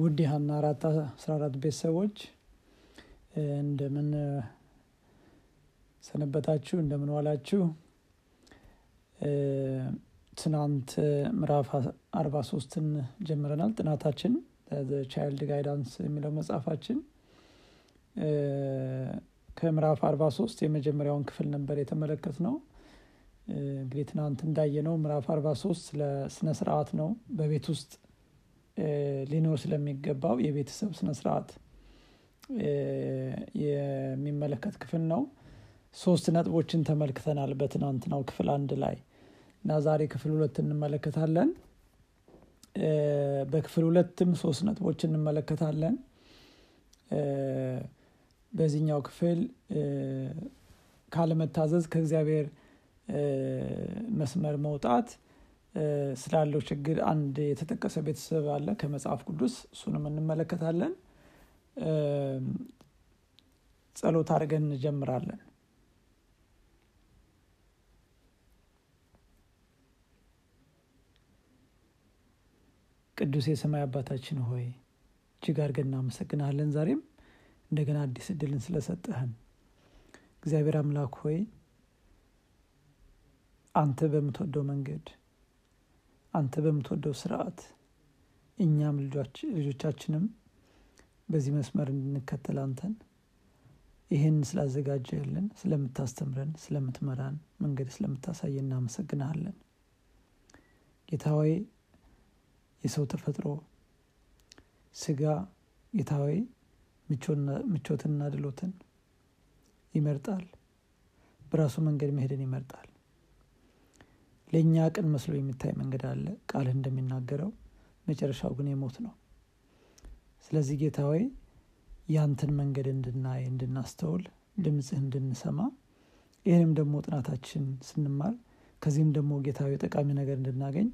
ውድ የሀና አራት አስራ አራት ቤተሰቦች እንደምን ሰነበታችሁ? እንደምን ዋላችሁ? ትናንት ምዕራፍ አርባ ሶስትን ጀምረናል ጥናታችን ቻይልድ ጋይዳንስ የሚለው መጽሐፋችን ከምዕራፍ አርባ ሶስት የመጀመሪያውን ክፍል ነበር የተመለከት ነው። እንግዲህ ትናንት እንዳየነው ምዕራፍ አርባ ሶስት ስለ ስነ ነው። በቤት ውስጥ ሊኖር ስለሚገባው የቤተሰብ ስነ ስርዓት የሚመለከት ክፍል ነው። ሶስት ነጥቦችን ተመልክተናል በትናንትናው ክፍል አንድ ላይ እና ዛሬ ክፍል ሁለት እንመለከታለን። በክፍል ሁለትም ሶስት ነጥቦች እንመለከታለን። በዚህኛው ክፍል ካለመታዘዝ ከእግዚአብሔር መስመር መውጣት ስላለው ችግር አንድ የተጠቀሰ ቤተሰብ አለ ከመጽሐፍ ቅዱስ እሱንም እንመለከታለን። ጸሎት አድርገን እንጀምራለን። ቅዱስ የሰማይ አባታችን ሆይ እጅግ አድርገን እናመሰግናለን። ዛሬም እንደገና አዲስ እድልን ስለሰጠህን እግዚአብሔር አምላክ ሆይ አንተ በምትወደው መንገድ አንተ በምትወደው ስርዓት እኛም ልጆቻችንም በዚህ መስመር እንድንከተል አንተን ይህን ስላዘጋጀልን ስለምታስተምረን፣ ስለምትመራን፣ መንገድ ስለምታሳየን እናመሰግናለን። ጌታ ሆይ የሰው ተፈጥሮ ስጋ ጌታ ሆይ ምቾትንና ድሎትን ይመርጣል። በራሱ መንገድ መሄድን ይመርጣል። ለእኛ ቅን መስሎ የሚታይ መንገድ አለ። ቃልህ እንደሚናገረው መጨረሻው ግን የሞት ነው። ስለዚህ ጌታ ሆይ ያንተን መንገድ እንድናይ እንድናስተውል፣ ድምፅህ እንድንሰማ ይህንም ደግሞ ጥናታችን ስንማር ከዚህም ደግሞ ጌታዊ ጠቃሚ ነገር እንድናገኝ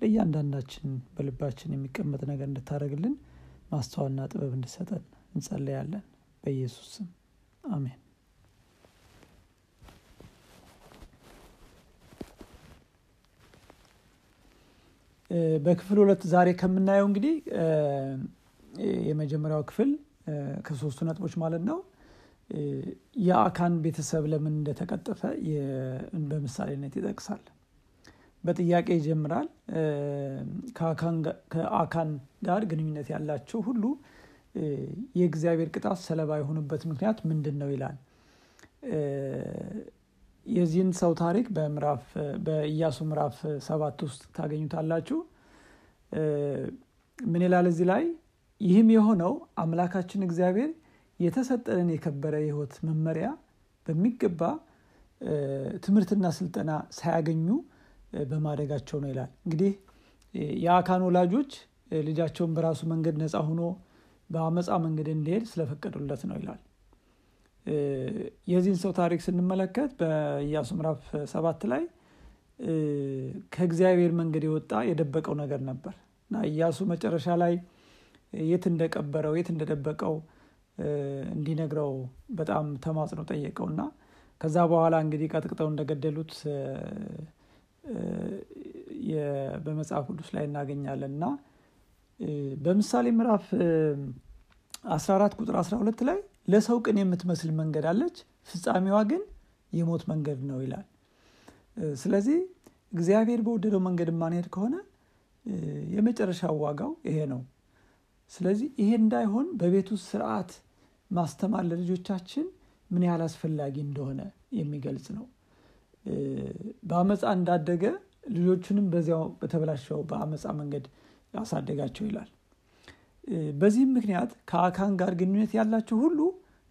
ለእያንዳንዳችን በልባችን የሚቀመጥ ነገር እንድታደርግልን ማስተዋልና ጥበብ እንድሰጠን እንጸለያለን። በኢየሱስ ስም አሜን። በክፍል ሁለት ዛሬ ከምናየው እንግዲህ የመጀመሪያው ክፍል ከሶስቱ ነጥቦች ማለት ነው የአካን ቤተሰብ ለምን እንደተቀጠፈ በምሳሌነት ይጠቅሳል። በጥያቄ ይጀምራል። ከአካን ጋር ግንኙነት ያላቸው ሁሉ የእግዚአብሔር ቅጣት ሰለባ የሆኑበት ምክንያት ምንድን ነው ይላል። የዚህን ሰው ታሪክ በምዕራፍ በኢያሱ ምዕራፍ ሰባት ውስጥ ታገኙታላችሁ። ምን ይላል እዚህ ላይ? ይህም የሆነው አምላካችን እግዚአብሔር የተሰጠንን የከበረ የሕይወት መመሪያ በሚገባ ትምህርትና ስልጠና ሳያገኙ በማደጋቸው ነው ይላል። እንግዲህ የአካን ወላጆች ልጃቸውን በራሱ መንገድ ነፃ ሆኖ በአመፃ መንገድ እንዲሄድ ስለፈቀዱለት ነው ይላል። የዚህን ሰው ታሪክ ስንመለከት በኢያሱ ምዕራፍ ሰባት ላይ ከእግዚአብሔር መንገድ የወጣ የደበቀው ነገር ነበር። እና ኢያሱ መጨረሻ ላይ የት እንደቀበረው የት እንደደበቀው እንዲነግረው በጣም ተማጽኖ ጠየቀው። እና ከዛ በኋላ እንግዲህ ቀጥቅጠው እንደገደሉት በመጽሐፍ ቅዱስ ላይ እናገኛለን። እና በምሳሌ ምዕራፍ 14 ቁጥር 12 ላይ ለሰው ቅን የምትመስል መንገድ አለች፣ ፍጻሜዋ ግን የሞት መንገድ ነው ይላል። ስለዚህ እግዚአብሔር በወደደው መንገድ ማንሄድ ከሆነ የመጨረሻው ዋጋው ይሄ ነው። ስለዚህ ይሄ እንዳይሆን ውስጥ ስርዓት ማስተማር ለልጆቻችን ምን ያህል አስፈላጊ እንደሆነ የሚገልጽ ነው። በአመፃ እንዳደገ ልጆቹንም በዚያው በተበላሸው በአመፃ መንገድ ያሳደጋቸው ይላል። በዚህም ምክንያት ከአካን ጋር ግንኙነት ያላቸው ሁሉ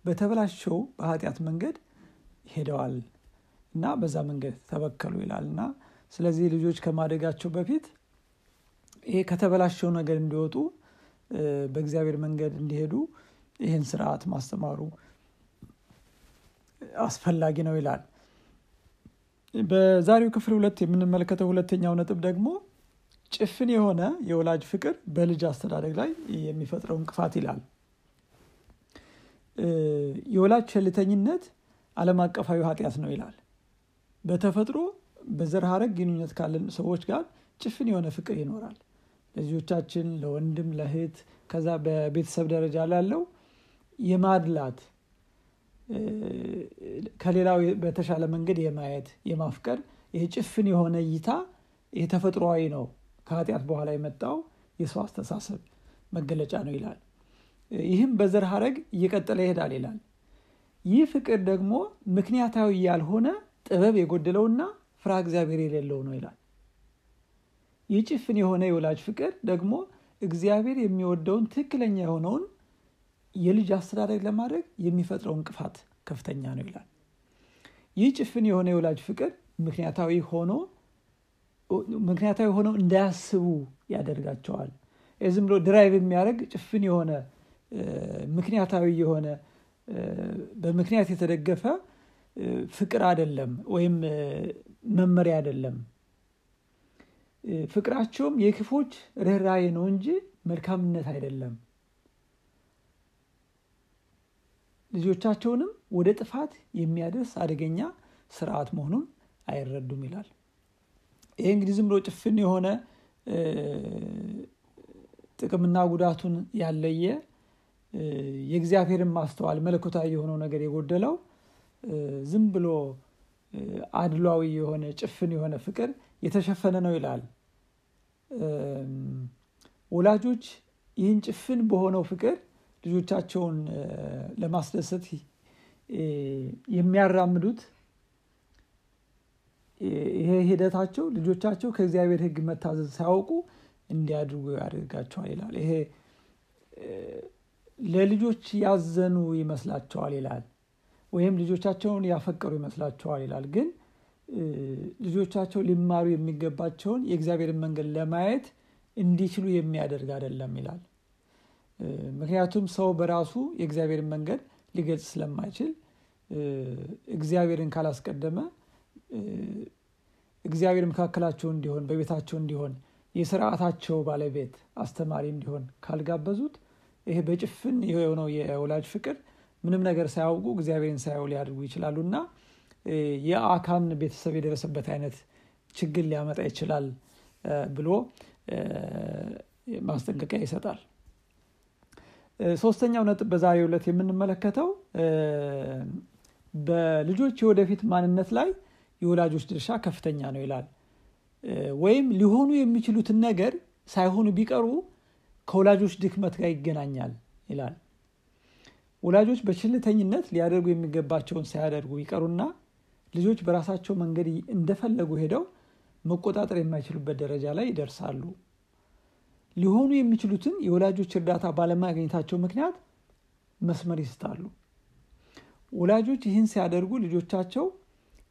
በተበላሸው በኃጢአት መንገድ ሄደዋል እና በዛ መንገድ ተበከሉ ይላል እና ስለዚህ ልጆች ከማደጋቸው በፊት ይሄ ከተበላሸው ነገር እንዲወጡ በእግዚአብሔር መንገድ እንዲሄዱ ይህን ስርዓት ማስተማሩ አስፈላጊ ነው ይላል። በዛሬው ክፍል ሁለት የምንመለከተው ሁለተኛው ነጥብ ደግሞ ጭፍን የሆነ የወላጅ ፍቅር በልጅ አስተዳደግ ላይ የሚፈጥረው እንቅፋት ይላል። የወላጅ ቸልተኝነት ዓለም አቀፋዊ ኃጢአት ነው ይላል። በተፈጥሮ በዘር ሐረግ ግንኙነት ካለን ሰዎች ጋር ጭፍን የሆነ ፍቅር ይኖራል። ለልጆቻችን ለወንድም ለእህት ከዛ በቤተሰብ ደረጃ ላለው የማድላት ከሌላው በተሻለ መንገድ የማየት የማፍቀር ይህ ጭፍን የሆነ እይታ ይህ ነው ከኃጢአት በኋላ የመጣው የሰው አስተሳሰብ መገለጫ ነው ይላል። ይህም በዘር ሀረግ እየቀጠለ ይሄዳል ይላል። ይህ ፍቅር ደግሞ ምክንያታዊ ያልሆነ ጥበብ የጎደለውና ፍርሃተ እግዚአብሔር የሌለው ነው ይላል። ይህ ጭፍን የሆነ የወላጅ ፍቅር ደግሞ እግዚአብሔር የሚወደውን ትክክለኛ የሆነውን የልጅ አስተዳደግ ለማድረግ የሚፈጥረው እንቅፋት ከፍተኛ ነው ይላል። ይህ ጭፍን የሆነ የወላጅ ፍቅር ምክንያታዊ ሆኖ ምክንያታዊ ሆነው እንዳያስቡ ያደርጋቸዋል። ዝም ብሎ drive የሚያደርግ ጭፍን የሆነ ምክንያታዊ የሆነ በምክንያት የተደገፈ ፍቅር አይደለም ወይም መመሪያ አይደለም። ፍቅራቸውም የክፎች ርኅራዬ ነው እንጂ መልካምነት አይደለም። ልጆቻቸውንም ወደ ጥፋት የሚያደርስ አደገኛ ስርዓት መሆኑን አይረዱም ይላል ይሄ እንግዲህ ዝም ብሎ ጭፍን የሆነ ጥቅምና ጉዳቱን ያለየ የእግዚአብሔርን ማስተዋል መለኮታዊ የሆነው ነገር የጎደለው ዝም ብሎ አድሏዊ የሆነ ጭፍን የሆነ ፍቅር የተሸፈነ ነው ይላል። ወላጆች ይህን ጭፍን በሆነው ፍቅር ልጆቻቸውን ለማስደሰት የሚያራምዱት ይሄ ሂደታቸው ልጆቻቸው ከእግዚአብሔር ህግ መታዘዝ ሳያውቁ እንዲያድርጉ ያደርጋቸዋል ይላል። ይሄ ለልጆች ያዘኑ ይመስላቸዋል ይላል ወይም ልጆቻቸውን ያፈቀሩ ይመስላቸዋል ይላል። ግን ልጆቻቸው ሊማሩ የሚገባቸውን የእግዚአብሔርን መንገድ ለማየት እንዲችሉ የሚያደርግ አይደለም ይላል። ምክንያቱም ሰው በራሱ የእግዚአብሔርን መንገድ ሊገልጽ ስለማይችል እግዚአብሔርን ካላስቀደመ እግዚአብሔር መካከላቸው እንዲሆን በቤታቸው እንዲሆን የስርዓታቸው ባለቤት አስተማሪ እንዲሆን ካልጋበዙት ይሄ በጭፍን የሆነው የወላጅ ፍቅር ምንም ነገር ሳያውቁ እግዚአብሔርን ሳያው ሊያደርጉ ይችላሉ እና የአካን ቤተሰብ የደረሰበት አይነት ችግር ሊያመጣ ይችላል ብሎ ማስጠንቀቂያ ይሰጣል። ሶስተኛው ነጥብ በዛሬ ዕለት የምንመለከተው በልጆች የወደፊት ማንነት ላይ የወላጆች ድርሻ ከፍተኛ ነው ይላል። ወይም ሊሆኑ የሚችሉትን ነገር ሳይሆኑ ቢቀሩ ከወላጆች ድክመት ጋር ይገናኛል ይላል። ወላጆች በችልተኝነት ሊያደርጉ የሚገባቸውን ሳያደርጉ ይቀሩና ልጆች በራሳቸው መንገድ እንደፈለጉ ሄደው መቆጣጠር የማይችሉበት ደረጃ ላይ ይደርሳሉ። ሊሆኑ የሚችሉትን የወላጆች እርዳታ ባለማግኘታቸው ምክንያት መስመር ይስታሉ ወላጆች ይህን ሲያደርጉ ልጆቻቸው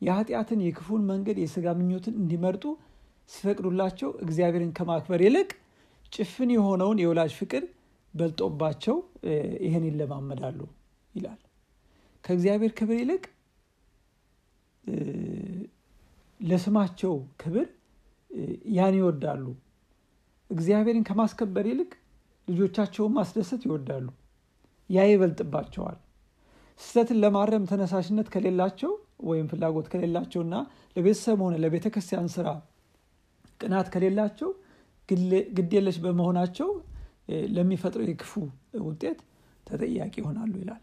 የኃጢአትን የክፉን መንገድ የስጋ ምኞትን እንዲመርጡ ሲፈቅዱላቸው እግዚአብሔርን ከማክበር ይልቅ ጭፍን የሆነውን የወላጅ ፍቅር በልጦባቸው ይህን ይለማመዳሉ ይላል። ከእግዚአብሔር ክብር ይልቅ ለስማቸው ክብር ያን ይወዳሉ። እግዚአብሔርን ከማስከበር ይልቅ ልጆቻቸውን ማስደሰት ይወዳሉ። ያ ይበልጥባቸዋል። ስህተትን ለማረም ተነሳሽነት ከሌላቸው ወይም ፍላጎት ከሌላቸውና ለቤተሰብ ሆነ ለቤተ ስራ ቅናት ከሌላቸው ግዴለች በመሆናቸው ለሚፈጥረው የክፉ ውጤት ተጠያቂ ይሆናሉ ይላል።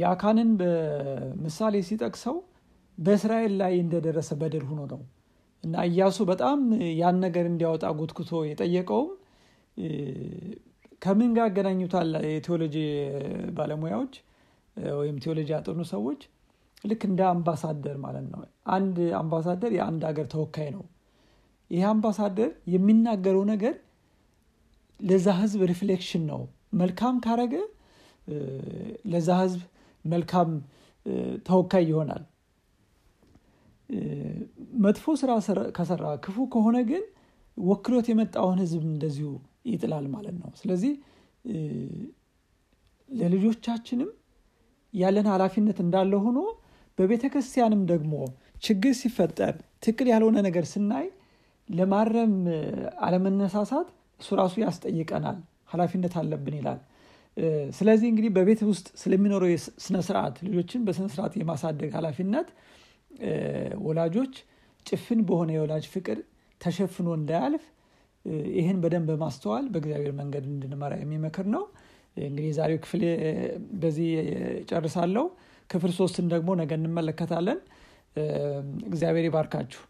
የአካንን በምሳሌ ሲጠቅሰው በእስራኤል ላይ እንደደረሰ በደል ሆኖ ነው። እና ኢያሱ በጣም ያን ነገር እንዲያወጣ ጎትጉቶ የጠየቀውም ከምን ጋር ያገናኙታል? የቴዎሎጂ ባለሙያዎች ወይም ቴዎሎጂ ያጠኑ ሰዎች ልክ እንደ አምባሳደር ማለት ነው። አንድ አምባሳደር የአንድ ሀገር ተወካይ ነው። ይህ አምባሳደር የሚናገረው ነገር ለዛ ህዝብ reflection ነው። መልካም ካረገ ለዛ ህዝብ መልካም ተወካይ ይሆናል። መጥፎ ስራ ከሰራ ክፉ ከሆነ ግን ወክሎት የመጣውን ህዝብ እንደዚሁ ይጥላል ማለት ነው። ስለዚህ ለልጆቻችንም ያለን ኃላፊነት እንዳለ ሆኖ በቤተ ክርስቲያንም ደግሞ ችግር ሲፈጠር ትክክል ያልሆነ ነገር ስናይ ለማረም አለመነሳሳት እሱ ራሱ ያስጠይቀናል ኃላፊነት አለብን ይላል። ስለዚህ እንግዲህ በቤት ውስጥ ስለሚኖረው ስነስርዓት ልጆችን በስነስርዓት የማሳደግ ኃላፊነት ወላጆች ጭፍን በሆነ የወላጅ ፍቅር ተሸፍኖ እንዳያልፍ ይህን በደንብ በማስተዋል በእግዚአብሔር መንገድ እንድንመራ የሚመክር ነው። እንግዲህ የዛሬው ክፍል በዚህ ጨርሳለሁ ክፍል ሶስትን ደግሞ ነገ እንመለከታለን። እግዚአብሔር ይባርካችሁ